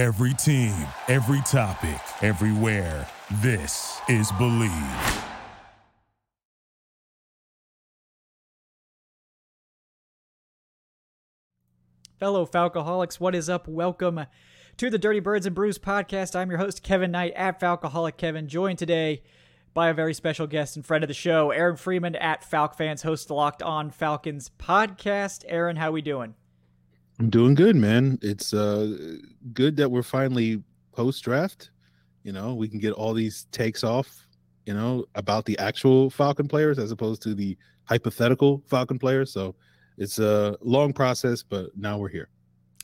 Every team, every topic, everywhere. This is Bleav. Fellow Falcoholics, what is up? Welcome to the Dirty Birds and Brews podcast. I'm your host, Kevin Knight at Falcoholic Kevin, joined today by a very special guest and friend of the show, Aaron Freeman at Falc Fans, host Locked On Falcons podcast. Aaron, how are we doing? I'm doing good, man. It's uh good that we're finally post draft. You know, we can get all these takes off, you know, about the actual Falcon players as opposed to the hypothetical Falcon players. So it's a long process, but now we're here.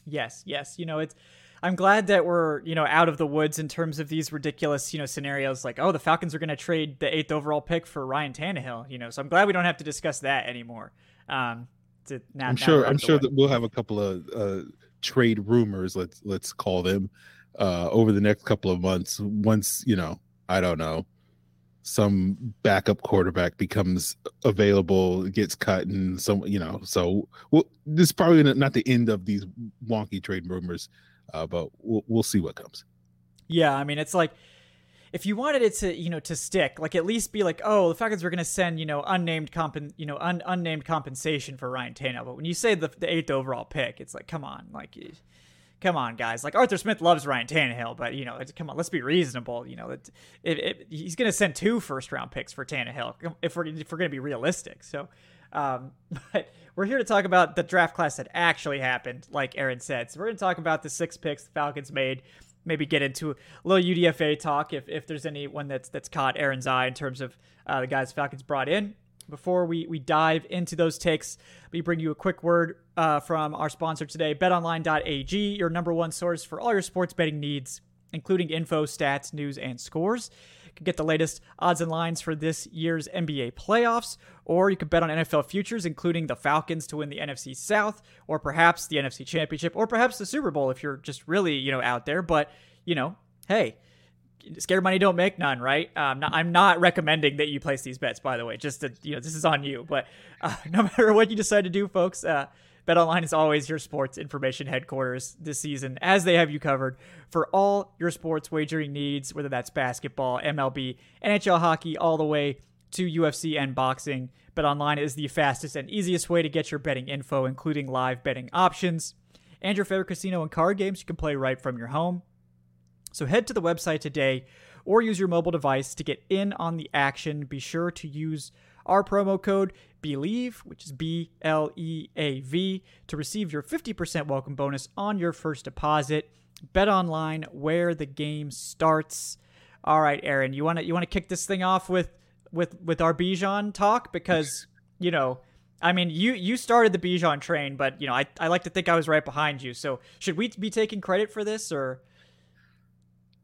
Yes, yes. You know, it's I'm glad that we're, you know, out of the woods in terms of these ridiculous, you know, scenarios like, oh, the Falcons are going to trade the eighth overall pick for Ryan Tannehill, you know. So I'm glad we don't have to discuss that anymore. Um, to, now, I'm sure. I'm sure that we'll have a couple of uh, trade rumors. Let's let's call them uh, over the next couple of months. Once you know, I don't know, some backup quarterback becomes available, gets cut, and some you know. So well, this is probably not the end of these wonky trade rumors, uh, but we'll we'll see what comes. Yeah, I mean, it's like if you wanted it to you know to stick like at least be like oh the falcons were going to send you know unnamed comp you know un- unnamed compensation for ryan tannehill but when you say the, the eighth overall pick it's like come on like come on, guys. Like Arthur Smith loves Ryan Tannehill, but you know, come on, let's be reasonable. You know, it, it, it, he's going to send two first round picks for Tannehill if we're if we're going to be realistic. So, um, but we're here to talk about the draft class that actually happened, like Aaron said. So we're going to talk about the six picks the Falcons made. Maybe get into a little UDFA talk if, if there's anyone that's that's caught Aaron's eye in terms of uh, the guys Falcons brought in. Before we, we dive into those takes, we bring you a quick word uh, from our sponsor today, betonline.ag, your number one source for all your sports betting needs, including info, stats, news, and scores. Can get the latest odds and lines for this year's NBA playoffs, or you could bet on NFL futures, including the Falcons to win the NFC South, or perhaps the NFC Championship, or perhaps the Super Bowl if you're just really, you know, out there. But, you know, hey, scared money don't make none, right? Um, not, I'm not recommending that you place these bets, by the way. Just to, you know, this is on you. But uh, no matter what you decide to do, folks, uh, BetOnline is always your sports information headquarters this season, as they have you covered for all your sports wagering needs, whether that's basketball, MLB, NHL hockey, all the way to UFC and boxing. BetOnline is the fastest and easiest way to get your betting info, including live betting options and your favorite casino and card games you can play right from your home. So head to the website today or use your mobile device to get in on the action. Be sure to use our promo code BLEAV, which is B L E A V, to receive your 50% welcome bonus on your first deposit. Bet online where the game starts. All right, Aaron, you want to you want to kick this thing off with with with our Bijan talk because, you know, I mean, you you started the Bijan train, but you know, I I like to think I was right behind you. So, should we be taking credit for this or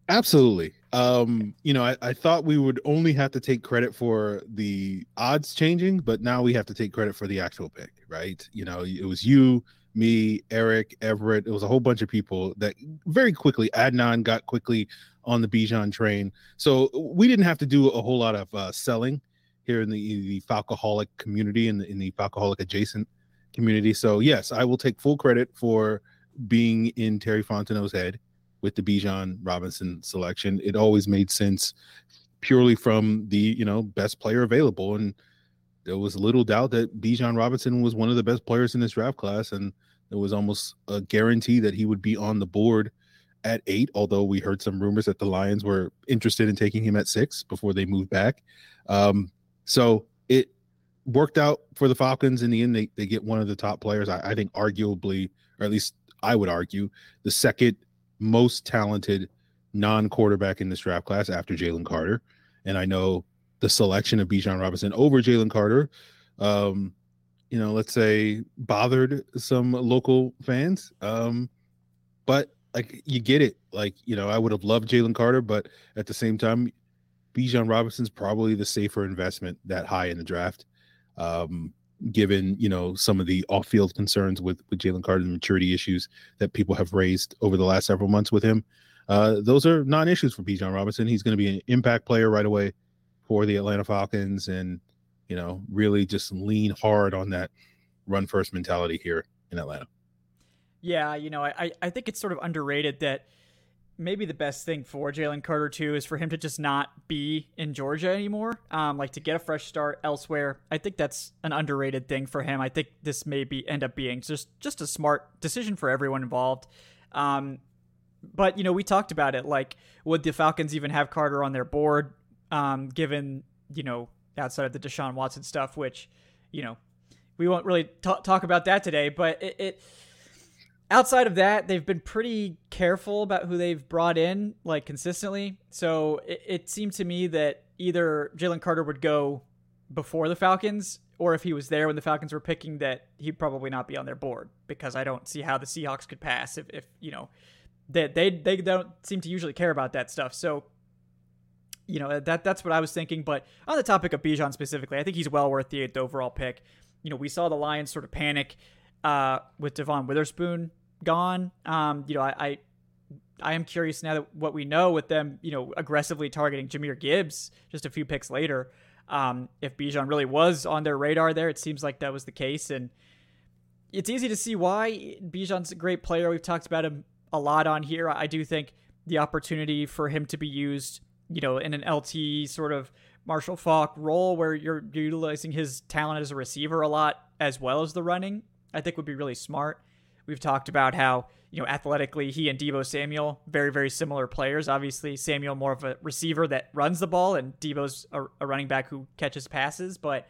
Absolutely. Um, you know, I, I thought we would only have to take credit for the odds changing, but now we have to take credit for the actual pick, right? You know, it was you, me, Eric, Everett. It was a whole bunch of people that very quickly, Adnan got quickly on the Bijan train. So we didn't have to do a whole lot of uh, selling here in the the Falcoholic community and in, the Falcoholic adjacent community. So yes, I will take full credit for being in Terry Fontenot's head with the Bijan Robinson selection. It always made sense purely from the, you know, best player available. And there was little doubt that Bijan Robinson was one of the best players in this draft class. And it was almost a guarantee that he would be on the board at eight, although we heard some rumors that the Lions were interested in taking him at six before they moved back. Um, so it worked out for the Falcons in the end. They, they get one of the top players, I, I think, arguably, or at least I would argue, the second most talented non quarterback in this draft class after Jalen Carter. And I know the selection of Bijan Robinson over Jalen Carter, um, you know, let's say bothered some local fans. Um, but like you get it. Like, you know, I would have loved Jalen Carter, but at the same time, Bijan Robinson's probably the safer investment that high in the draft. Um, given you know some of the off-field concerns with with Jalen Carter and maturity issues that people have raised over the last several months with him. Uh, those are non-issues for Bijan Robinson. He's going to be an impact player right away for the Atlanta Falcons, and you know really just lean hard on that run first mentality here in Atlanta. Yeah, you know, I I think it's sort of underrated that maybe the best thing for Jalen Carter too is for him to just not be in Georgia anymore. Um, like to get a fresh start elsewhere. I think that's an underrated thing for him. I think this may be end up being just just a smart decision for everyone involved. Um, but you know, we talked about it. Like, would the Falcons even have Carter on their board? Um, given you know outside of the Deshaun Watson stuff, which you know we won't really t- talk about that today. But it, it outside of that, they've been pretty careful about who they've brought in, like consistently. So it, it seemed to me that either Jalen Carter would go before the Falcons, or if he was there when the Falcons were picking, that he'd probably not be on their board because I don't see how the Seahawks could pass if, if you know that they, they they don't seem to usually care about that stuff. So you know that that's what I was thinking. But on the topic of Bijan specifically, I think he's well worth the eighth overall pick. You know, we saw the Lions sort of panic uh, with Devon Witherspoon gone. Um, you know, I, I I am curious now that what we know with them, you know, aggressively targeting Jahmyr Gibbs just a few picks later. Um, if Bijan really was on their radar there, it seems like that was the case, and it's easy to see why Bijan's a great player. We've talked about him a lot on here. I do think the opportunity for him to be used, you know, in an LT sort of Marshall Faulk role where you're utilizing his talent as a receiver a lot as well as the running, I think would be really smart. We've talked about how, you know, athletically, he and Deebo Samuel, very, very similar players. Obviously, Samuel more of a receiver that runs the ball, and Deebo's a, a running back who catches passes. But,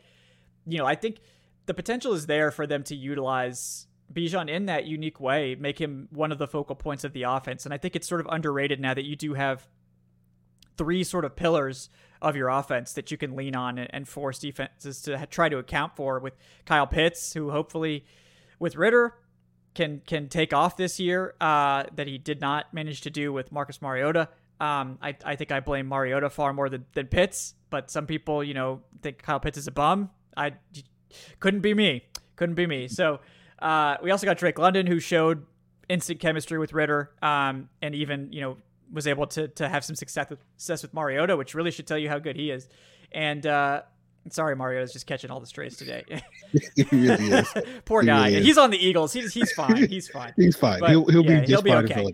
you know, I think the potential is there for them to utilize Bijan in that unique way, make him one of the focal points of the offense. And I think it's sort of underrated now that you do have three sort of pillars of your offense that you can lean on and force defenses to try to account for with Kyle Pitts, who hopefully with Ridder can can take off this year uh, that he did not manage to do with Marcus Mariota. Um, I, I think I blame Mariota far more than, than Pitts, but some people, you know, think Kyle Pitts is a bum. I couldn't be me. Couldn't be me. So uh, we also got Drake London, who showed instant chemistry with Ridder, um, and even you know was able to to have some success with, success with Mariota, which really should tell you how good he is. And uh, sorry, Mario is just catching all the strays today. really Poor guy. Really he's on the Eagles. He's he's fine. He's fine. he's fine. But, he'll he'll yeah, be he'll be okay.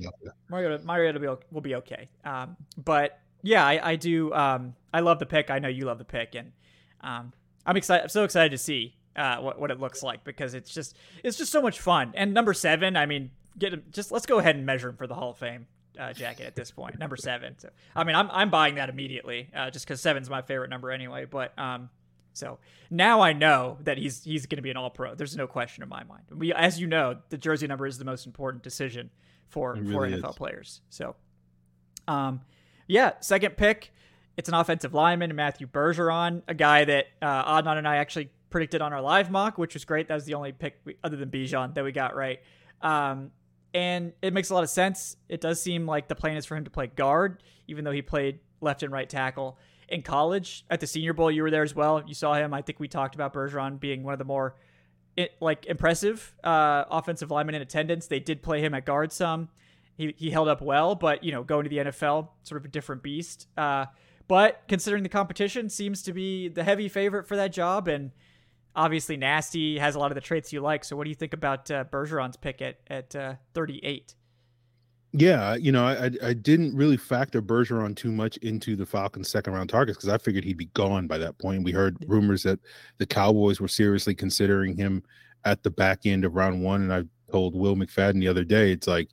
Mariota Mariota will be, will be okay. Um, but yeah, I, I do. Um, I love the pick. I know you love the pick, and um, I'm excited. I'm so excited to see uh, what what it looks like because it's just it's just so much fun. And number seven, I mean, get him. Just let's go ahead and measure him for the Hall of Fame uh, jacket at this point. Number seven. So I mean, I'm I'm buying that immediately uh, just because seven's my favorite number anyway. But um, so now I know that he's he's going to be an All Pro. There's no question in my mind. We, as you know, the jersey number is the most important decision for really for NFL is. players. So, um, yeah, second pick. It's an offensive lineman, Matthew Bergeron, a guy that uh, Adnan and I actually predicted on our live mock, which was great. That was the only pick we, other than Bijan that we got right. Um, and it makes a lot of sense. It does seem like the plan is for him to play guard, even though he played left and right tackle in college. At the Senior Bowl, you were there as well. You saw him. I think we talked about Bergeron being one of the more it, like impressive uh, offensive linemen in attendance. They did play him at guard some. He, he held up well, but you know, going to the NFL, sort of a different beast. Uh, but considering the competition, seems to be the heavy favorite for that job, and obviously nasty, has a lot of the traits you like. So what do you think about uh, Bergeron's pick at at uh, 38? Yeah, you know, I I didn't really factor Bergeron too much into the Falcons' second round targets because I figured he'd be gone by that point. We heard rumors that the Cowboys were seriously considering him at the back end of round one, and I told Will McFadden the other day, it's like,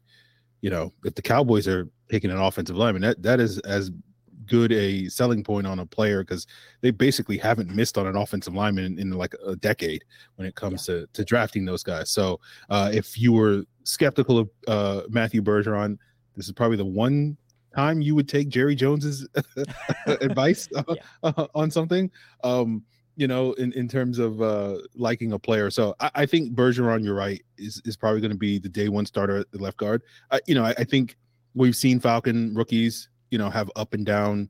you know, if the Cowboys are picking an offensive lineman, that that is as good a selling point on a player because they basically haven't missed on an offensive lineman in, in like a decade when it comes yeah. to, to drafting those guys. So uh, if you were skeptical of uh, Matthew Bergeron, this is probably the one time you would take Jerry Jones's advice uh, yeah. Uh, on something. Um, you know, in, in terms of uh, liking a player. So I, I think Bergeron, you're right, is, is probably going to be the day one starter at the left guard. you know, I, I think we've seen Falcon rookies you know, have up and down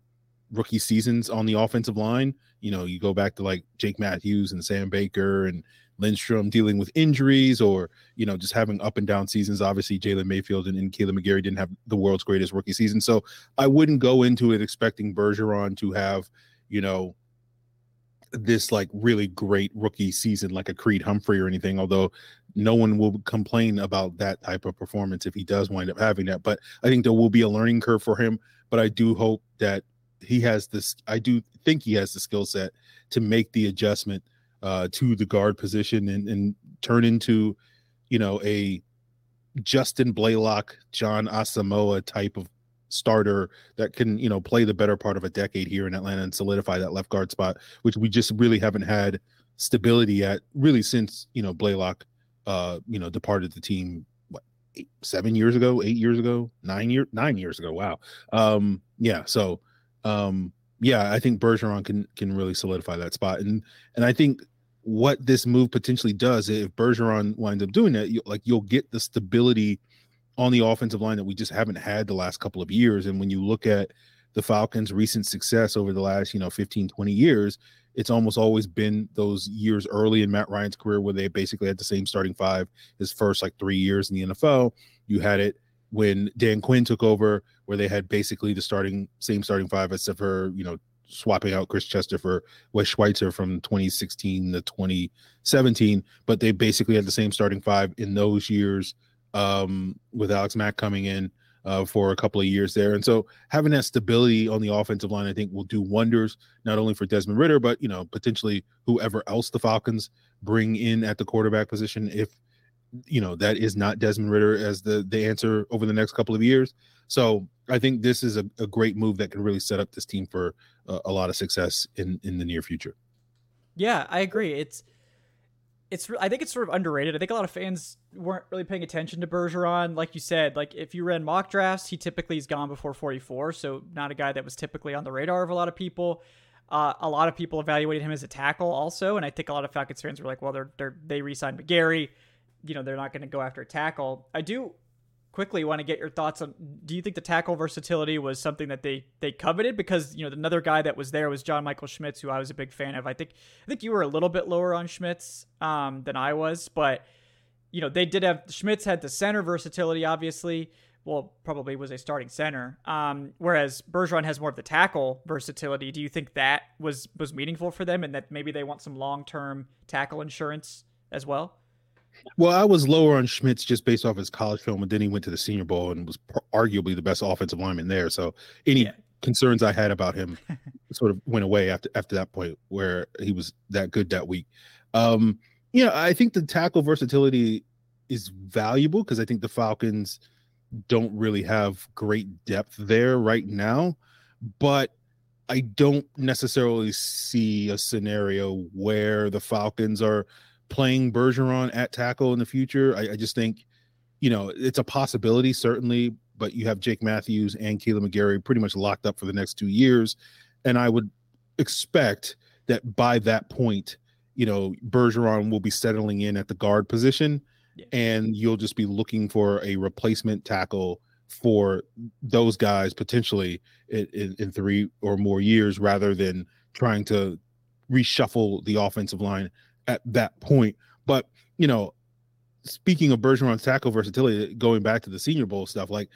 rookie seasons on the offensive line. You know, you go back to like Jake Matthews and Sam Baker and Lindstrom dealing with injuries or, you know, just having up and down seasons. Obviously, Jalen Mayfield and, and McGary didn't have the world's greatest rookie season. So I wouldn't go into it expecting Bergeron to have, you know, this like really great rookie season like a Creed Humphrey or anything, although no one will complain about that type of performance if he does wind up having that. But I think there will be a learning curve for him. But I do hope that he has this, I do think he has the skill set to make the adjustment uh, to the guard position and, and turn into, you know, a Justin Blalock, Jon Asamoah type of starter that can you know play the better part of a decade here in Atlanta and solidify that left guard spot, which we just really haven't had stability at really since you know Blalock, uh, you know, departed the team what eight, seven years ago, eight years ago, nine year nine years ago. Wow. Um, yeah. So, um, yeah, I think Bergeron can can really solidify that spot, and and I think what this move potentially does if Bergeron winds up doing that, you, like you'll get the stability on the offensive line that we just haven't had the last couple of years. And when you look at the Falcons' recent success over the last, you know, 15, 20 years, it's almost always been those years early in Matt Ryan's career where they basically had the same starting five his first like three years in the NFL. You had it when Dan Quinn took over, where they had basically the starting same starting five, except for you know swapping out Chris Chester for Wes Schweitzer from 2016 to 2017. But they basically had the same starting five in those years um, with Alex Mack coming in uh, for a couple of years there. And so having that stability on the offensive line, I think, will do wonders not only for Desmond Ridder, but you know potentially whoever else the Falcons bring in at the quarterback position. If you know that is not Desmond Ridder as the the answer over the next couple of years. So I think this is a, a great move that can really set up this team for a lot of success in in the near future. Yeah, I agree. It's it's I think it's sort of underrated. I think a lot of fans weren't really paying attention to Bergeron. Like you said, like if you ran mock drafts, he typically is gone before 44, so not a guy that was typically on the radar of a lot of people. Uh, a lot of people evaluated him as a tackle also, and I think a lot of Falcons fans were like, well, they're, they're they re-signed McGary, you know, they're not going to go after a tackle. I do quickly want to get your thoughts on do you think the tackle versatility was something that they they coveted? Because you know another guy that was there was John Michael Schmitz who I was a big fan of. I think I think you were a little bit lower on Schmitz um, than I was but you know they did have Schmitz had the center versatility obviously. Well probably was a starting center. Um, whereas Bergeron has more of the tackle versatility. Do you think that was was meaningful for them and that maybe they want some long-term tackle insurance as well well, I was lower on Schmitz just based off his college film, and then he went to the Senior Bowl and was arguably the best offensive lineman there. So any yeah. concerns I had about him sort of went away after after that point where he was that good that week. Um, yeah, I think the tackle versatility is valuable because I think the Falcons don't really have great depth there right now, but I don't necessarily see a scenario where the Falcons are playing Bergeron at tackle in the future. I, I, just think, you know, it's a possibility, certainly, but you have Jake Matthews and Kaleb McGary pretty much locked up for the next two years. And I would expect that by that point, you know, Bergeron will be settling in at the guard position yeah. and you'll just be looking for a replacement tackle for those guys potentially in, in, in three or more years rather than trying to reshuffle the offensive line at that point. But you know, speaking of Bergeron's tackle versatility, going back to the Senior Bowl stuff, like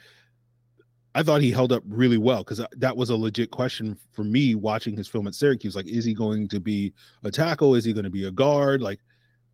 I thought he held up really well because that was a legit question for me watching his film at Syracuse. Like, is he going to be a tackle? Is he going to be a guard? Like,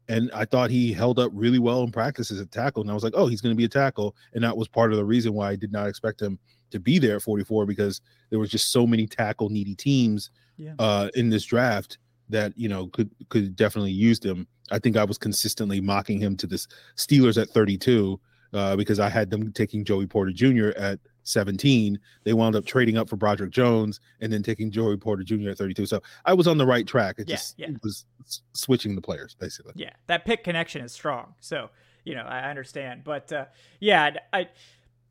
and I thought he held up really well in practice as a tackle. And I was like, oh, he's going to be a tackle. And that was part of the reason why I did not expect him to be there at 44 because there was just so many tackle needy teams yeah. uh, in this draft that you know could could definitely use them. I think I was consistently mocking him to this Steelers at 32 uh, because I had them taking Joey Porter Jr. at 17. They wound up trading up for Broderick Jones and then taking Joey Porter Jr. at 32. So I was on the right track. It yeah, just yeah. was switching the players basically. Yeah, that pick connection is strong. So you know I understand, but uh, yeah, I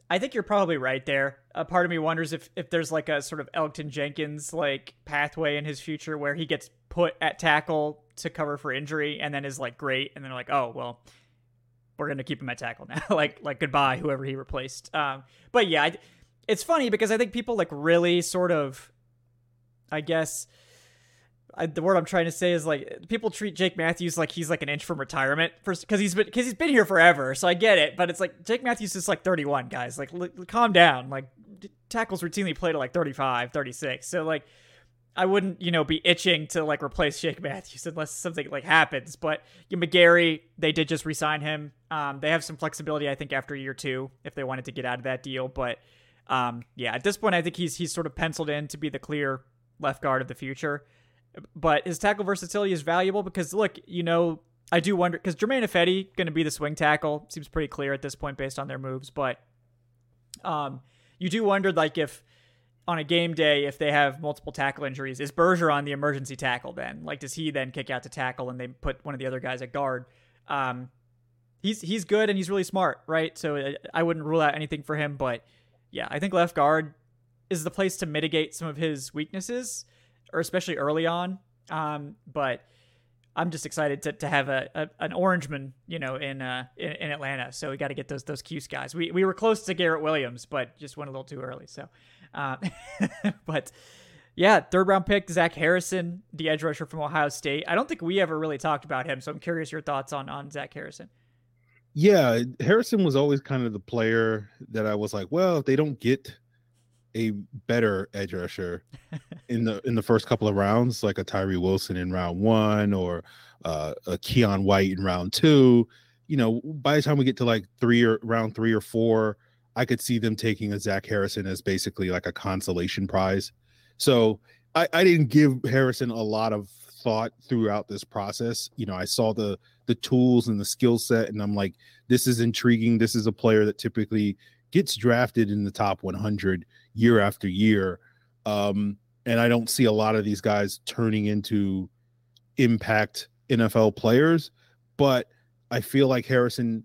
I think you're probably right there. A part of me wonders if if there's like a sort of Elgton Jenkins like pathway in his future where he gets put at tackle to cover for injury and then is like great and then they're like oh well we're gonna keep him at tackle now like like goodbye whoever he replaced. Um, but yeah, I, it's funny because I think people like really sort of, I guess I, the word I'm trying to say is like people treat Jake Matthews like he's like an inch from retirement because he's been because he's been here forever. So I get it, but it's like Jake Matthews is like 31, guys. Like l- calm down. Like tackles routinely play to like 35, 36. So like I wouldn't, you know, be itching to like replace Jake Matthews unless something like happens. But you know, McGary, they did just resign him. Um, they have some flexibility, I think, after year two if they wanted to get out of that deal. But um, yeah, at this point, I think he's he's sort of penciled in to be the clear left guard of the future. But his tackle versatility is valuable because look, you know, I do wonder because Germain Ifedi going to be the swing tackle seems pretty clear at this point based on their moves, but um, you do wonder like if on a game day if they have multiple tackle injuries, is Bergeron the emergency tackle then? Like, does he then kick out to tackle and they put one of the other guys at guard? Um, he's he's good and he's really smart, right? So uh, I wouldn't rule out anything for him, but yeah, I think left guard is the place to mitigate some of his weaknesses, or especially early on. Um, but I'm just excited to, to have a, a an Orangeman, you know, in uh in, in Atlanta. So we got to get those those Cuse guys. We we were close to Garrett Williams, but just went a little too early. So uh, but yeah, third round pick Zach Harrison, the edge rusher from Ohio State. I don't think we ever really talked about him, so I'm curious your thoughts on on Zach Harrison. Yeah, Harrison was always kind of the player that I was like, well, if they don't get a better edge rusher in the in the first couple of rounds, like a Tyree Wilson in round one or uh, a Keion White in round two, you know, by the time we get to like three or round three or four, I could see them taking a Zach Harrison as basically like a consolation prize. So I, I didn't give Harrison a lot of thought throughout this process. You know, I saw the the tools and the skill set, and I'm like, this is intriguing. This is a player that typically gets drafted in the top 100 year after year. Um, and I don't see a lot of these guys turning into impact NFL players, but I feel like Harrison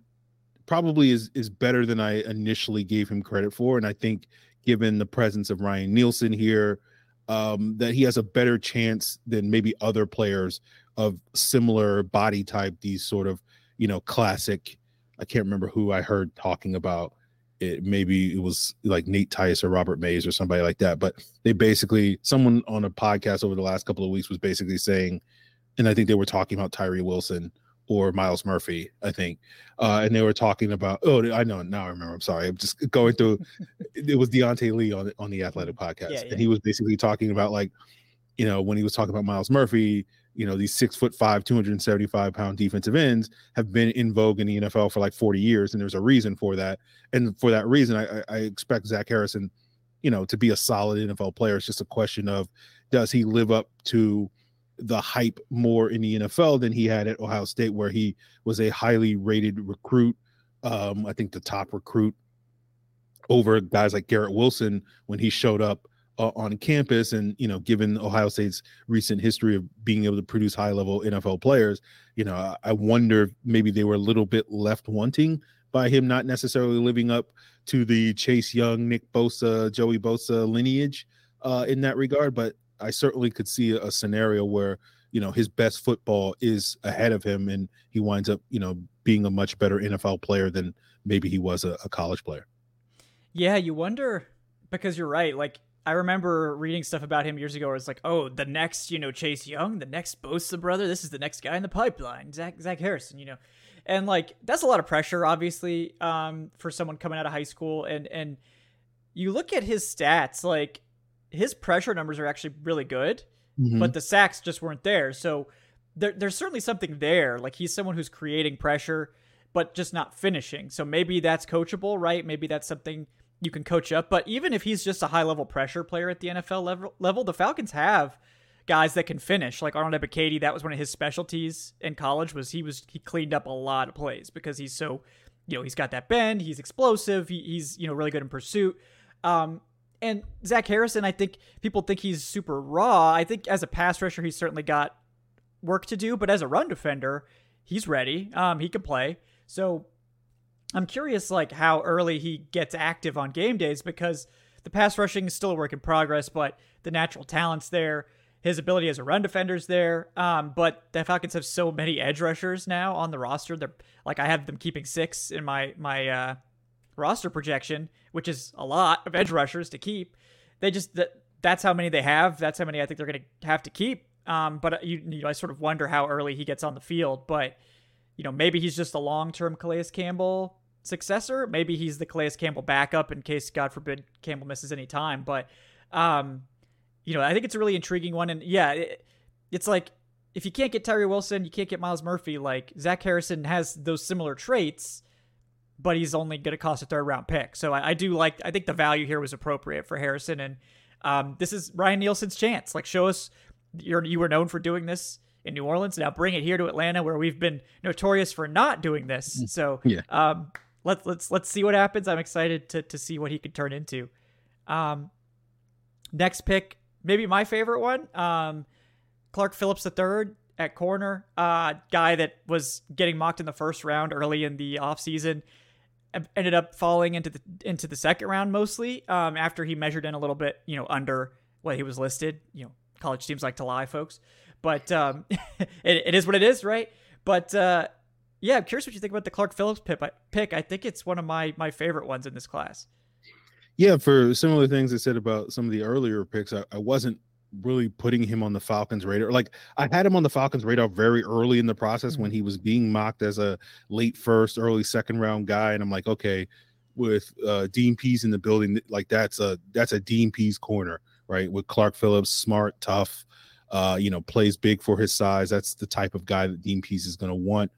probably is is better than I initially gave him credit for. And I think given the presence of Ryan Nielsen here, um, that he has a better chance than maybe other players of similar body type, these sort of, you know, classic. I can't remember who I heard talking about it. Maybe it was like Nate Tice or Robert Mays or somebody like that. But they basically, someone on a podcast over the last couple of weeks was basically saying, and I think they were talking about Tyree Wilson or Myles Murphy, I think. Uh, and they were talking about, oh, I know now I remember. I'm sorry. I'm just going through. it was Diante Lee on on the Athletic podcast, yeah, yeah. and he was basically talking about like, you know, when he was talking about Myles Murphy, you know, these six foot five, 275 pound defensive ends have been in vogue in the NFL for like 40 years, and there's a reason for that. And for that reason, I, I expect Zach Harrison, you know, to be a solid NFL player. It's just a question of does he live up to the hype more in the NFL than he had at Ohio State, where he was a highly rated recruit. Um, I think the top recruit over guys like Garrett Wilson when he showed up uh, on campus. And, you know, given Ohio State's recent history of being able to produce high level NFL players, you know, I wonder if maybe they were a little bit left wanting by him not necessarily living up to the Chase Young, Nick Bosa, Joey Bosa lineage uh, in that regard. But I certainly could see a, scenario where you know his best football is ahead of him, and he winds up you know being a much better NFL player than maybe he was a, a college player. Yeah, you wonder because you're right. Like I remember reading stuff about him years ago where it's like, oh, the next, you know, Chase Young, the next Bosa brother, this is the next guy in the pipeline, Zach Zach Harrison, you know. And like that's a lot of pressure, obviously, um, for someone coming out of high school. And and you look at his stats, like his pressure numbers are actually really good, mm-hmm. but the sacks just weren't there. So there, there's certainly something there. Like he's someone who's creating pressure, but just not finishing. So maybe that's coachable, right? Maybe that's something you can coach up. But even if he's just a high level pressure player at the NFL level, level the Falcons have guys that can finish. Like Arnold Ebiketie, that was one of his specialties in college. Was he was he cleaned up a lot of plays because he's so, you know, he's got that bend, he's explosive, he, he's you know really good in pursuit. Um, and Zach Harrison, I think people think he's super raw. I think as a pass rusher, he's certainly got work to do, but as a run defender, he's ready. Um, he can play. So I'm curious, like how early he gets active on game days because the pass rushing is still a work in progress, but the natural talent's there. His ability as a run defender is there. Um, but the Falcons have so many edge rushers now on the roster. They're like I have them keeping six in my my uh, roster projection, which is a lot of edge rushers to keep. They just that that's how many they have. That's how many I think they're going to have to keep. Um, but uh, you, you know, I sort of wonder how early he gets on the field. But you know, maybe he's just a long-term Calais Campbell successor. Maybe he's the Calais Campbell backup in case, God forbid, Campbell misses any time. But um, you know, I think it's a really intriguing one. And yeah, it, it's like if you can't get Tyree Wilson, you can't get Myles Murphy. Like Zach Harrison has those similar traits, but he's only going to cost a third round pick. So I, I, do like. I think the value here was appropriate for Harrison, and um, this is Ryan Nielsen's chance. Like show us you're you were known for doing this in New Orleans. Now bring it here to Atlanta, where we've been notorious for not doing this. Mm. So yeah. Um, let's let's let's see what happens. I'm excited to to see what he could turn into. Um, next pick, maybe my favorite one. Um, Clark Phillips III at corner, uh, guy that was getting mocked in the first round early in the offseason, ended up falling into the into the second round mostly um, after he measured in a little bit, you know, under what he was listed. You know, college teams like to lie, folks, but um, it, it is what it is, right? But uh, yeah, I'm curious what you think about the Clark Phillips pick. I, pick. I think it's one of my my favorite ones in this class. Yeah, for similar things I said about some of the earlier picks, I, I wasn't really putting him on the Falcons radar. Like I had him on the Falcons radar very early in the process when mm-hmm. he was being mocked as a late first, early second round guy, and I'm like, okay, with uh, Dean Pees in the building, like that's a that's a Dean Pees corner, right? With Clark Phillips, smart, tough, uh, you know, plays big for his size. That's the type of guy that Dean Pees is going to want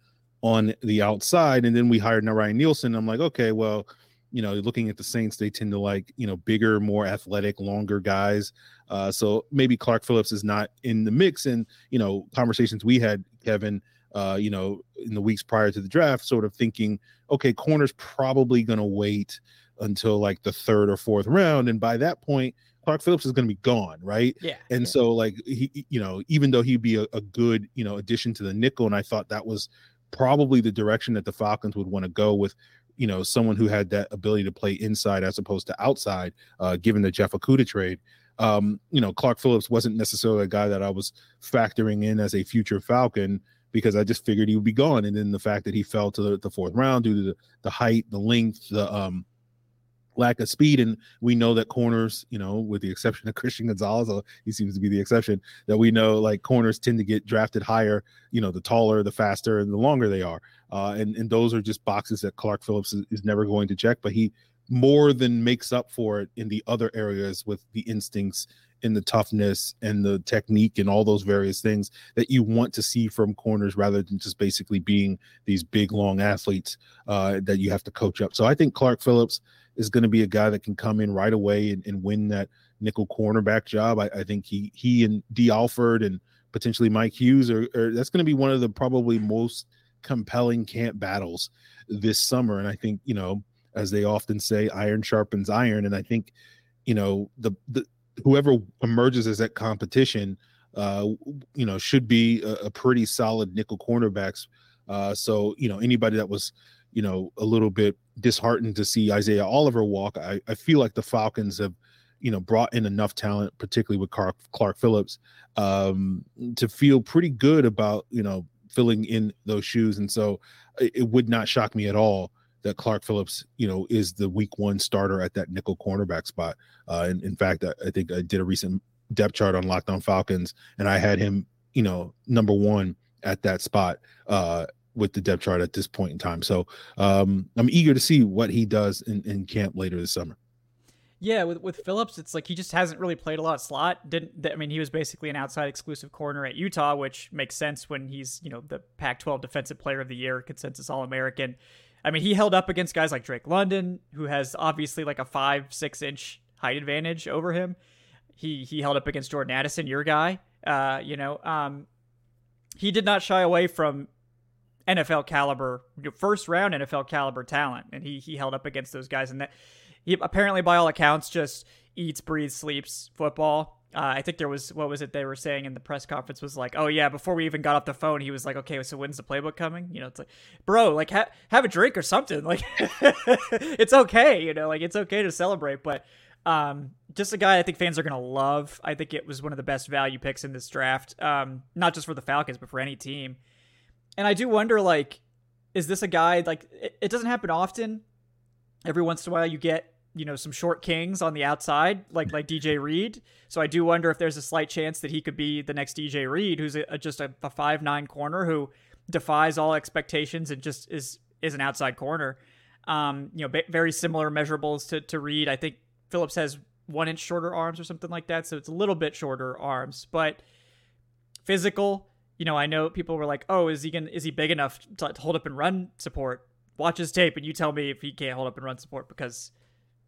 on the outside. And then we hired Ryan Nielsen. I'm like, okay, well, you know, looking at the Saints, they tend to like, you know, bigger, more athletic, longer guys. Uh, so maybe Clark Phillips is not in the mix. And, you know, conversations we had, Kevin, uh, you know, in the weeks prior to the draft, sort of thinking, okay, corner's probably going to wait until like the third or fourth round. And by that point, Clark Phillips is going to be gone, right? Yeah. And yeah. so, like, he, you know, even though he'd be a, a good, you know, addition to the nickel, and I thought that was probably the direction that the Falcons would want to go with you know someone who had that ability to play inside as opposed to outside, uh, given the Jeff Okudah trade. Um, you know, Clark Phillips wasn't necessarily a guy that I was factoring in as a future Falcon because I just figured he would be gone. And then the fact that he fell to the, the fourth round due to the, the height, the length, the um, lack of speed. And we know that corners, you know, with the exception of Christian Gonzalez, he seems to be the exception, that we know like corners tend to get drafted higher, you know, the taller, the faster, and the longer they are. Uh, and, and those are just boxes that Clark Phillips is, is never going to check, but he more than makes up for it in the other areas with the instincts and the toughness and the technique and all those various things that you want to see from corners rather than just basically being these big long athletes uh, that you have to coach up. So I think Clark Phillips is going to be a guy that can come in right away and, and win that nickel cornerback job. I, I, think he he and Dee Alford and potentially Mike Hughes are, are that's going to be one of the probably most compelling camp battles this summer. And I think you know, as they often say, iron sharpens iron. And I think you know the the whoever emerges as that competition, uh, you know, should be a, a pretty solid nickel cornerbacks. Uh, so you know anybody that was you know, a little bit disheartened to see Isaiah Oliver walk. I, I feel like the Falcons have, you know, brought in enough talent, particularly with Clark, Clark Phillips, um, to feel pretty good about, you know, filling in those shoes. And so it, it would not shock me at all that Clark Phillips, you know, is the week one starter at that nickel cornerback spot. Uh, and in fact, I, I think I did a recent depth chart on Locked On Falcons, and I had him, you know, number one at that spot uh, with the depth chart at this point in time. So um, I'm eager to see what he does in, in camp later this summer. Yeah, with with Phillips, it's like he just hasn't really played a lot of slot. Didn't I mean he was basically an outside exclusive corner at Utah, which makes sense when he's you know the Pac-12 Defensive Player of the Year, consensus All American. I mean he held up against guys like Drake London, who has obviously like a five six inch height advantage over him. He he held up against Jordan Addison, your guy. Uh, you know, um, he did not shy away from NFL caliber, first round NFL caliber talent, and he he held up against those guys, and that he apparently by all accounts just eats, breathes, sleeps football. Uh, I think there was what was it they were saying in the press conference was like, oh yeah, before we even got off the phone, he was like, okay, so when's the playbook coming? You know, it's like, bro, like ha- have a drink or something. Like, it's okay, you know, like it's okay to celebrate, but um, just a guy I think fans are gonna love. I think it was one of the best value picks in this draft, um, not just for the Falcons but for any team and I do wonder, like, is this a guy like it, it doesn't happen often? Every once in a while, you get you know some short kings on the outside, like like DJ Reed. So I do wonder if there's a slight chance that he could be the next DJ Reed, who's a, a, just a, a five nine corner who defies all expectations and just is is an outside corner. Um, you know, very similar measurables to to Reed. I think Phillips has one inch shorter arms or something like that. So it's a little bit shorter arms, but physical. You know, I know people were like, "Oh, is he gonna is he big enough to, to hold up and run support?" Watch his tape, and you tell me if he can't hold up and run support because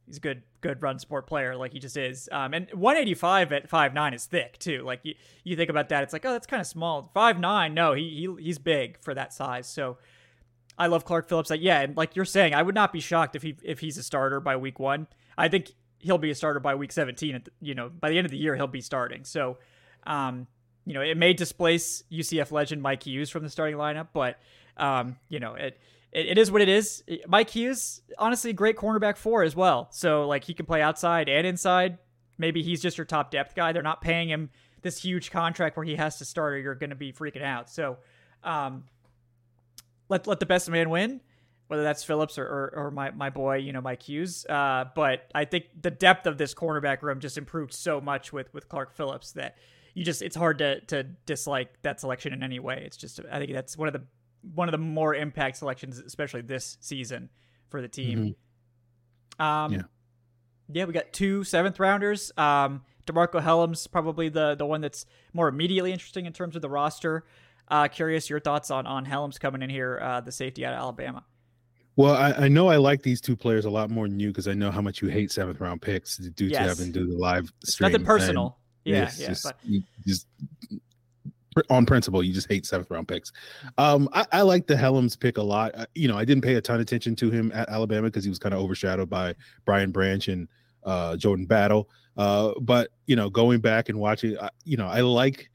he's a good good run support player like he just is. Um, and 185 at 5'9 is thick too. Like you, you think about that it's like oh that's kind of small 5'9 no he, he he's big for that size. So i love clark phillips. Like yeah and like you're saying i would not be shocked if he if he's a starter by week one. I think he'll be a starter by week 17 at the, you know by the end of the year he'll be starting. So um you know it may displace ucf legend mike hughes from the starting lineup but um you know it it, it is what it is. Mike Hughes, honestly, great cornerback four as well. So like he can play outside and inside. Maybe he's just your top depth guy. They're not paying him this huge contract where he has to start or you're going to be freaking out. So um, let let the best man win, whether that's Phillips or, or, or my, my boy, you know, Mike Hughes. Uh, but I think the depth of this cornerback room just improved so much with with Clark Phillips that you just it's hard to to dislike that selection in any way. It's just I think that's one of the one of the more impact selections, especially this season for the team. Mm-hmm. Um, yeah. yeah, we got two seventh rounders. Um, DeMarcco Hellams probably the the one that's more immediately interesting in terms of the roster. Uh, curious your thoughts on on Hellams coming in here, uh, the safety out of Alabama. Well, I, I, know I like these two players a lot more than you because I know how much you hate seventh round picks due yes. to having to do the live stream. Nothing personal. Yeah, yeah. Just, but... just on principle, you just hate seventh round picks. Um, I, I like the Hellams pick a lot. I, you know, I didn't pay a ton of attention to him at Alabama because he was kind of overshadowed by Brian Branch and uh, Jordan Battle. Uh, but you know, going back and watching, uh, you know, I like.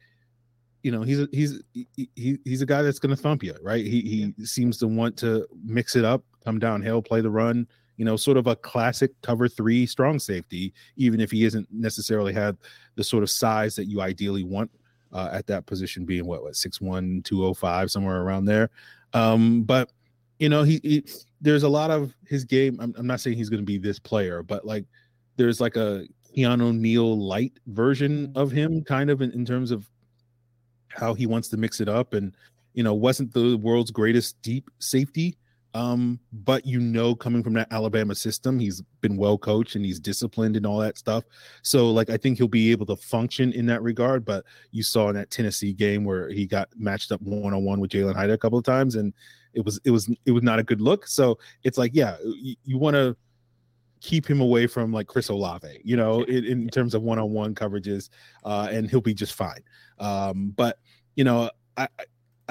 You know, he's a, he's he, he's a guy that's going to thump you, right? He he yeah. seems to want to mix it up, come downhill, play the run. You know, sort of a classic cover three strong safety, even if he isn't necessarily had the sort of size that you ideally want uh, at that position, being what what six one two oh five somewhere around there. Um, but you know, he, he there's a lot of his game. I'm, I'm not saying he's going to be this player, but like there's like a Keanu Neal light version of him, kind of in, in terms of how he wants to mix it up, and you know, wasn't the world's greatest deep safety um, but you know, coming from that Alabama system, he's been well coached and he's disciplined and all that stuff. So, like, I think he'll be able to function in that regard. But you saw in that Tennessee game where he got matched up one on one with Jalin Hyatt a couple of times, and it was it was it was not a good look. So it's like, yeah, you, you want to keep him away from like Chris Olave, you know, in, in terms of one on one coverages, uh, and he'll be just fine. Um, but you know, I I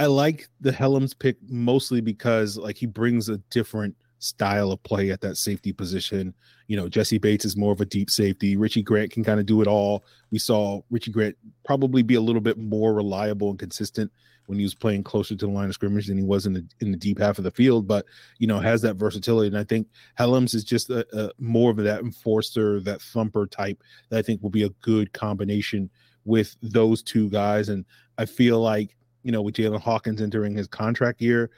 like the Hellams pick mostly because like he brings a different style of play at that safety position. You know, Jessie Bates is more of a deep safety. Richie Grant can kind of do it all. We saw Richie Grant probably be a little bit more reliable and consistent when he was playing closer to the line of scrimmage than he was in the in the deep half of the field. But you know, has that versatility, and I think Hellams is just a, a more of that enforcer, that thumper type that I think will be a good combination with those two guys. And I feel like you know, with Jaylinn Hawkins entering his contract year,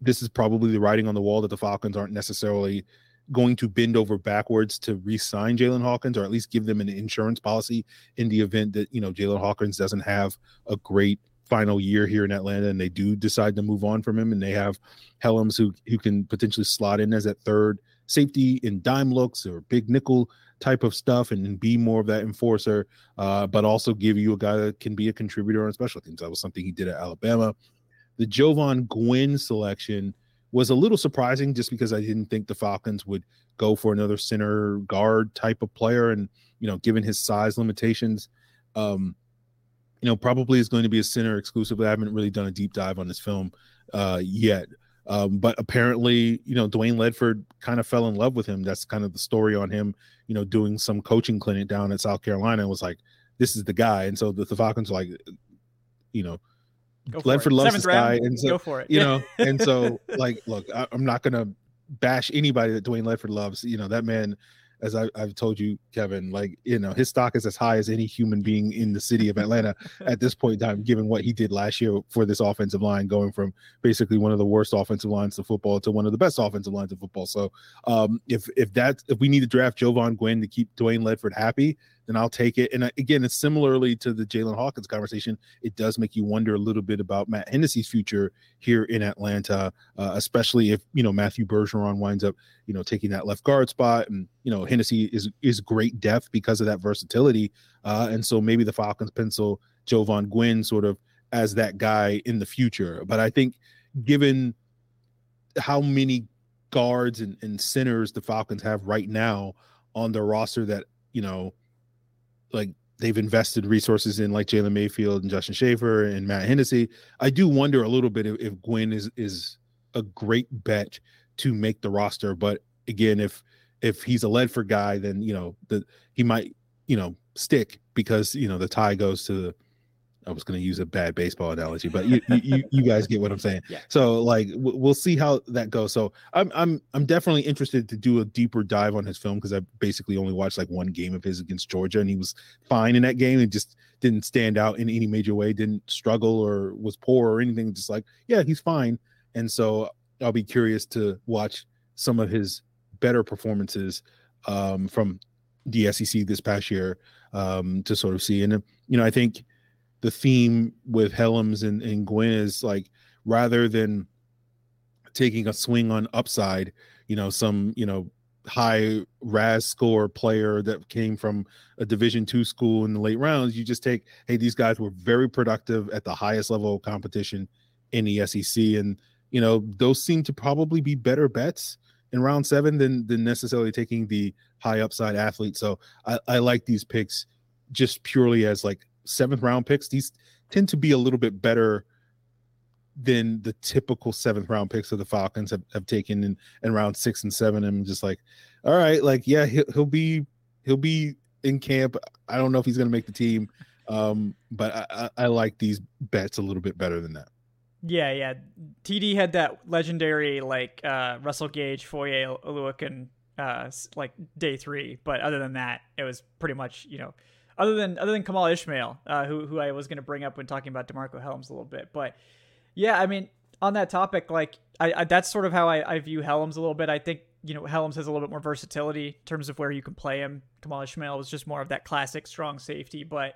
this is probably the writing on the wall that the Falcons aren't necessarily going to bend over backwards to re-sign Jaylinn Hawkins or at least give them an insurance policy in the event that you know Jaylinn Hawkins doesn't have a great final year here in Atlanta and they do decide to move on from him and they have Hellams who who can potentially slot in as that third safety in dime looks or big nickel type of stuff and, be more of that enforcer, uh, but also give you a guy that can be a contributor on special teams. That was something he did at Alabama. The Jovaughn Gwyn selection was a little surprising just because I didn't think the Falcons would go for another center guard type of player. And, you know, given his size limitations, um, you know, probably is going to be a center exclusively. I haven't really done a deep dive on this film uh, yet. Um, but apparently, you know, Dwayne Ledford kind of fell in love with him. That's kind of the story on him, you know, doing some coaching clinic down at South Carolina and was like, this is the guy. And so the, the Falcons are like, you know, Ledford loves Seventh this round, guy. And so, go for it. You know, and so like, look, I, I'm not going to bash anybody that Dwayne Ledford loves. You know, that man as I, have told you, Kevin, like you know, his stock is as high as any human being in the city of Atlanta at this point in time, given what he did last year for this offensive line, going from basically one of the worst offensive lines of football to one of the best offensive lines of football. So, um, if if that if we need to draft Jovaughn Gwyn to keep Dwayne Ledford happy, then I'll take it. And uh, again, it's similarly to the Jaylinn Hawkins conversation. It does make you wonder a little bit about Matt Hennessy's future here in Atlanta, uh, especially if you know Matthew Bergeron winds up, you know, taking that left guard spot, and you know Hennessy is is great depth because of that versatility, uh, and so maybe the Falcons pencil Jovaughn Gwyn sort of as that guy in the future. But I think given how many guards and, and centers the Falcons have right now on their roster that, you know, like they've invested resources in like Jalen Mayfield and Justin Shaffer and Matt Hennessy. I do wonder a little bit if, if is is a great bet to make the roster. But again, if if he's a Ledford guy, then you know the he might, you know, stick because you know the tie goes to the I was going to use a bad baseball analogy, but you, you you guys get what I'm saying. Yeah. So like we'll see how that goes. So I'm I'm I'm definitely interested to do a deeper dive on his film because I basically only watched like one game of his against Georgia, and he was fine in that game. It just didn't stand out in any major way, didn't struggle or was poor or anything. Just like yeah, he's fine. And so I'll be curious to watch some of his better performances um, from the SEC this past year um, to sort of see. And you know, I think the theme with Hellams and, and Gwyn is like rather than taking a swing on upside, you know, some, you know, high RAS score player that came from a division two school in the late rounds, you just take, hey, these guys were very productive at the highest level of competition in the SEC. And, you know, those seem to probably be better bets in round seven than than necessarily taking the high upside athlete. So I, I like these picks just purely as like seventh round picks, these tend to be a little bit better than the typical seventh round picks of the Falcons have, have taken in, in round six and seven. I'm just like, all right, like, yeah, he'll, he'll be, he'll be in camp. I don't know if he's going to make the team. Um, but I, I, I like these bets a little bit better than that. Yeah, yeah. TD had that legendary like uh Russell Gage, Foye, Oluokun, uh like day three, but other than that, it was pretty much you know other than other than Kemal Ishmael, uh, who who I was going to bring up when talking about DeMarcco Hellams a little bit. But yeah, I mean, on that topic, like I, I that's sort of how I, I view Hellams a little bit. I think you know Hellams has a little bit more versatility in terms of where you can play him. Kemal Ishmael was just more of that classic strong safety, but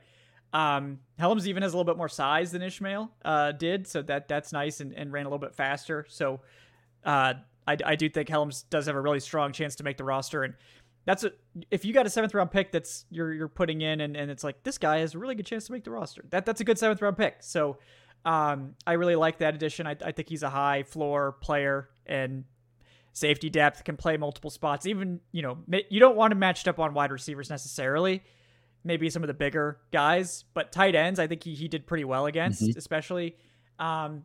um, Hellams even has a little bit more size than Ishmael uh, did, so that that's nice and, and ran a little bit faster. So uh, I, I do think Hellams does have a really strong chance to make the roster. And that's a if you got a seventh round pick that's you're you're putting in and, and it's like this guy has a really good chance to make the roster. That that's a good seventh round pick. So um, I really like that addition. I, I think he's a high floor player and safety depth can play multiple spots. Even you know you don't want to matched up on wide receivers necessarily. Maybe some of the bigger guys, but tight ends I think he he did pretty well against, mm-hmm. especially. Um,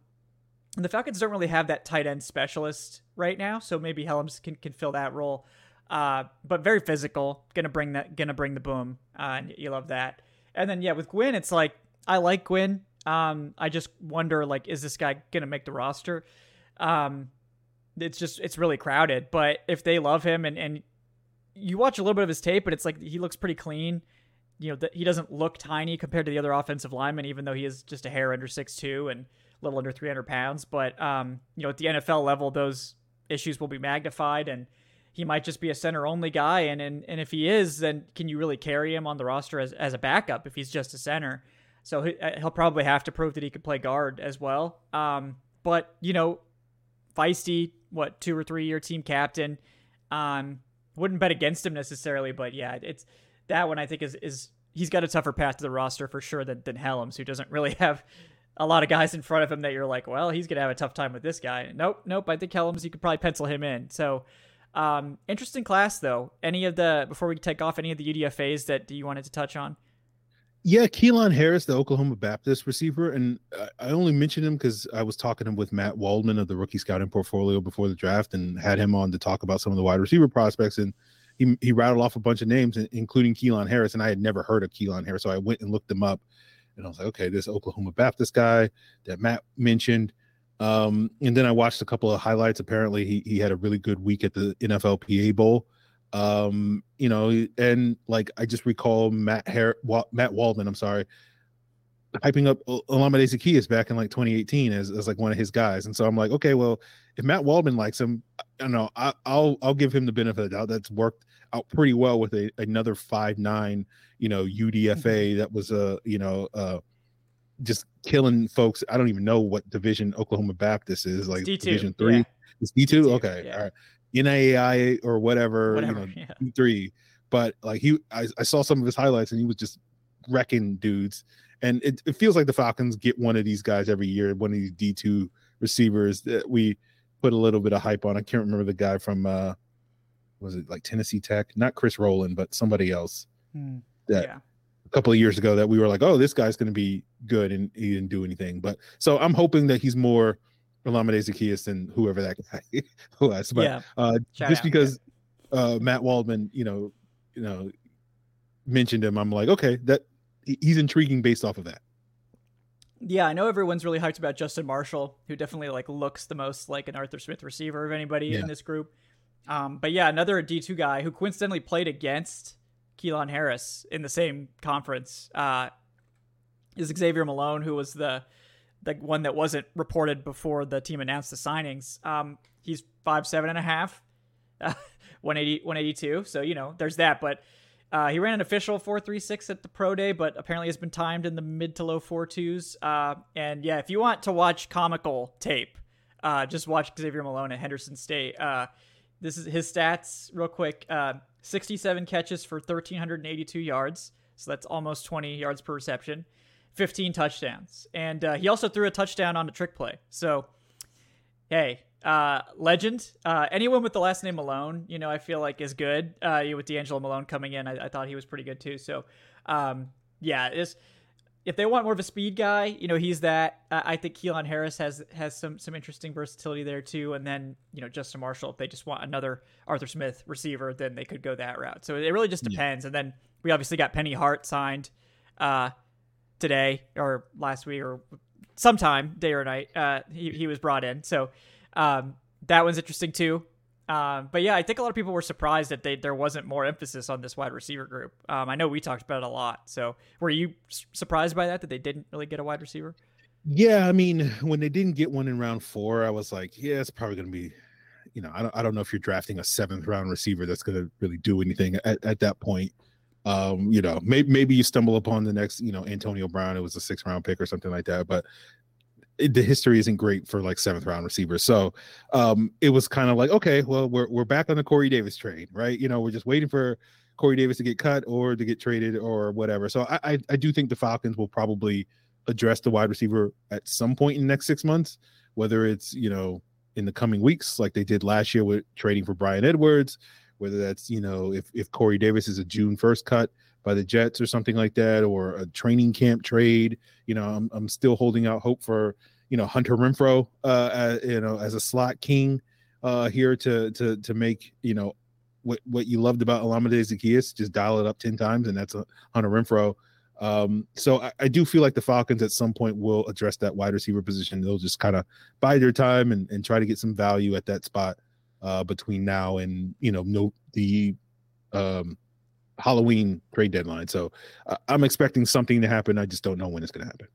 the Falcons don't really have that tight end specialist right now, so maybe Hellams can can fill that role. Uh, but very physical. Gonna bring that. Gonna bring the boom. Uh, and you love that. And then yeah, with Gwyn, it's like I like Gwyn. Um, I just wonder like, is this guy gonna make the roster? Um, it's just it's really crowded. But if they love him and and you watch a little bit of his tape, but it's like he looks pretty clean. You know, that he doesn't look tiny compared to the other offensive linemen, even though he is just a hair under six two and a little under 300 pounds. But um, you know, at the NFL level, those issues will be magnified and he might just be a center only guy and, and and if he is then can you really carry him on the roster as, as a backup if he's just a center so he, will uh, probably have to prove that he could play guard as well um, but you know feisty what two or three year team captain um, wouldn't bet against him necessarily but yeah it's that one i think is is he's got a tougher path to the roster for sure than, than Hellams, who doesn't really have a lot of guys in front of him that you're like, well, he's gonna have a tough time with this guy. Nope, nope. I think Hellams, you could probably pencil him in. So um, interesting class though. Any of the before we take off, any of the UDFA's that do you wanted to touch on? Yeah, Keilahn Harris, the Oklahoma Baptist receiver, and I only mentioned him because I was talking him with Matt Waldman of the rookie scouting portfolio before the draft, and had him on to talk about some of the wide receiver prospects, and he he rattled off a bunch of names, including Keilahn Harris, and I had never heard of Keilahn Harris, so I went and looked him up, and I was like, okay, this Oklahoma Baptist guy that Matt mentioned. Um, and then I watched a couple of highlights. Apparently, he he had a really good week at the NFLPA Bowl. Um, you know, and like I just recall Matt Har- Matt Waldman. I'm sorry, hyping up Olamide Zaccheaus back in like 2018 as, as like one of his guys. And so I'm like, okay, well, if Matt Waldman likes him, I don't know, I, will I'll give him the benefit of the doubt. That's worked out pretty well with a, another five nine, you know, UDFA mm-hmm. that was a you know uh just killing folks. I don't even know what division Oklahoma Baptist is like D2, division three. Yeah. It's D two. Okay, yeah. all right. NAIA or whatever, whatever you know, yeah. three. But like he, I, I saw some of his highlights and he was just wrecking dudes. And it, it feels like the Falcons get one of these guys every year, one of these D two receivers that we put a little bit of hype on. I can't remember the guy from uh was it like Tennessee Tech? Not Chris Rowland, but somebody else. Hmm. That yeah. A couple of years ago that we were like, oh, this guy's going to be good, and he didn't do anything. But so I'm hoping that he's more Olamide Zaccheaus than whoever that guy was. But yeah. uh, just out, because uh, Matt Waldman, you know, you know, mentioned him, I'm like, okay, that he's intriguing based off of that. Yeah, I know everyone's really hyped about Justin Marshall, who definitely like looks the most like an Arthur Smith receiver of anybody yeah. in this group. Um, but yeah, another D2 guy who coincidentally played against Keilahn Harris in the same conference uh, is Xavier Malone, who was the the one that wasn't reported before the team announced the signings. Um, he's five seven and a half, uh, 180, 182. So you know, there's that. But uh, he ran an official 436 at the pro day, but apparently has been timed in the mid to low four twos. Uh, and yeah, if you want to watch comical tape, uh, just watch Xavier Malone at Henderson State. This is his stats real quick. Uh, 67 catches for 1,382 yards. So that's almost 20 yards per reception. 15 touchdowns. And uh, he also threw a touchdown on a trick play. So, hey, uh, legend. Uh, anyone with the last name Malone, you know, I feel like is good. Uh, with DeAngelo Malone coming in, I, I, thought he was pretty good too. So, um, yeah, it's if they want more of a speed guy, you know, he's that. Uh, I think Keilahn Harris has has some some interesting versatility there too. And then you know Justin Marshall, if they just want another Arthur Smith receiver, then they could go that route. So it really just depends. Yeah. And then we obviously got Penny Hart signed uh, today or last week or sometime day or night. Uh, he he was brought in, so um, that one's interesting too. Um, but yeah, I think a lot of people were surprised that they, there wasn't more emphasis on this wide receiver group. Um, I know we talked about it a lot. So were you surprised by that, that they didn't really get a wide receiver? Yeah. I mean, when they didn't get one in round four, I was like, yeah, it's probably going to be, you know, I don't, I don't know if you're drafting a seventh round receiver that's going to really do anything at, at that point. Um, you know, maybe, maybe you stumble upon the next, you know, Antonio Brown, it was a six round pick or something like that. But the history isn't great for like seventh round receivers. So um, it was kind of like, okay, well, we're we're back on the Corey Davis trade, right? You know, we're just waiting for Corey Davis to get cut or to get traded or whatever. So I I, I do think the Falcons will probably address the wide receiver at some point in the next six months, whether it's you know in the coming weeks like they did last year with trading for Bryan Edwards, whether that's you know if if Corey Davis is a June first cut by the Jets or something like that, or a training camp trade. You know, I'm I'm still holding out hope for you know Hunter Renfrow, uh, as, you know, as a slot king uh, here to to to make you know what what you loved about Olamide Zaccheaus, just dial it up ten times, and that's a Hunter Renfrow. Um, so I, I, do feel like the Falcons at some point will address that wide receiver position. They'll just kind of buy their time and, and try to get some value at that spot uh, between now and you know no the um, Halloween trade deadline. So uh, I'm expecting something to happen. I just don't know when it's going to happen.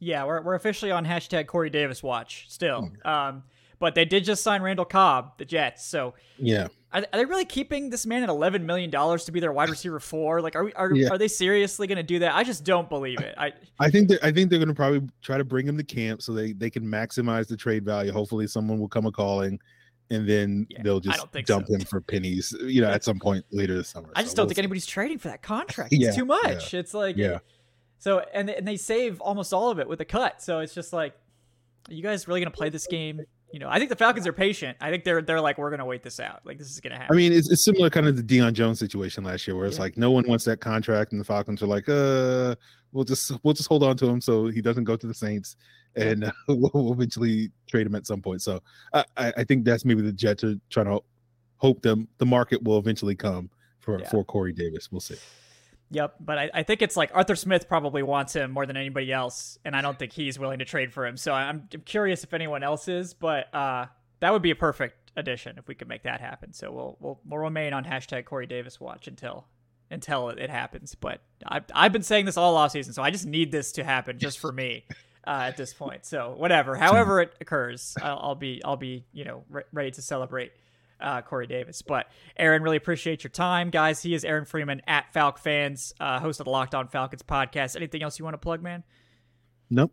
Yeah, we're, we're officially on hashtag Corey Davis watch still. Mm. Um, but they did just sign Randall Cobb, the Jets. So yeah, are, are they really keeping this man at eleven million dollars to be their wide receiver four? Like, are we, are yeah. are they seriously going to do that? I just don't believe it. I I think that I think they're going to probably try to bring him to camp so they they can maximize the trade value. Hopefully, someone will come a calling and then yeah, they'll just dump so. him for pennies, you know, at some point later this summer. I just so don't we'll think see. anybody's trading for that contract. It's yeah, too much. Yeah, it's like, yeah. So and and they save almost all of it with a cut. So it's just like, are you guys really gonna play this game? You know, I think the Falcons are patient. I think they're they're like, we're gonna wait this out. Like this is gonna happen. I mean, it's, it's similar kind of the Deion Jones situation last year, where it's like no one wants that contract, and the Falcons are like, uh, we'll just we'll just hold on to him so he doesn't go to the Saints and we'll eventually trade him at some point. So I, I think that's maybe the Jets are trying to hope them the market will eventually come for yeah. for Corey Davis. We'll see. Yep, but I, I think it's like Arthur Smith probably wants him more than anybody else, and I don't think he's willing to trade for him. So I'm, I'm curious if anyone else is, but uh, that would be a perfect addition if we could make that happen. So we'll we'll, we'll remain on hashtag Corey Davis watch until until it happens. But I've, I've been saying this all off season, so I just need this to happen just for me uh, at this point. So whatever, however it occurs, I'll, I'll be I'll be you know re- ready to celebrate uh, Corey Davis. But Aaron, really appreciate your time, guys. He is Aaron Freeman at Falc Fans, uh, host of the Locked On Falcons podcast. Anything else you want to plug, man? Nope.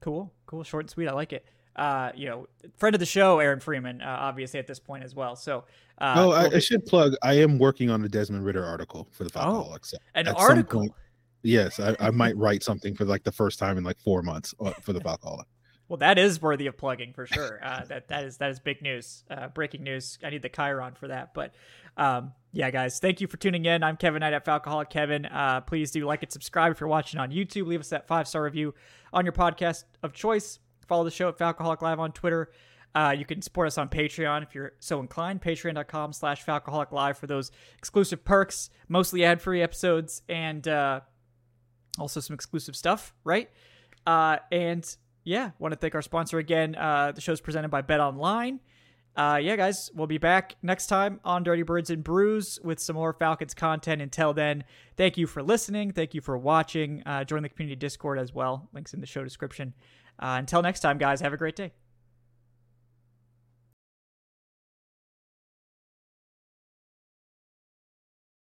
Cool, cool, short and sweet. I like it. Uh, you know, friend of the show, Aaron Freeman, uh, obviously at this point as well. So, uh, oh, I, I should plug. I am working on a Desmond Ridder article for the Falcoholics. So an article. point- yes, I, I might write something for like the first time in like four months uh, for the Falcoholic. Well, that is worthy of plugging for sure. Uh, that that is that is big news, uh, breaking news. I need the Chiron for that. But um, yeah, guys, thank you for tuning in. I'm Kevin Knight at Falcoholic Kevin. Uh, please do like and subscribe if you're watching on YouTube. Leave us that five star review on your podcast of choice. Follow the show at Falcoholic Live on Twitter. Uh, you can support us on Patreon if you're so inclined. Patreon.com slash Falcoholic Live for those exclusive perks, mostly ad free episodes, and uh, also some exclusive stuff, right? Uh, and yeah, want to thank our sponsor again. Uh, the show's presented by Bet Online. Uh, yeah, guys, we'll be back next time on Dirty Birds and Brews with some more Falcons content. Until then, thank you for listening. Thank you for watching. Uh, join the community Discord as well. Links in the show description. Uh, until next time, guys, have a great day.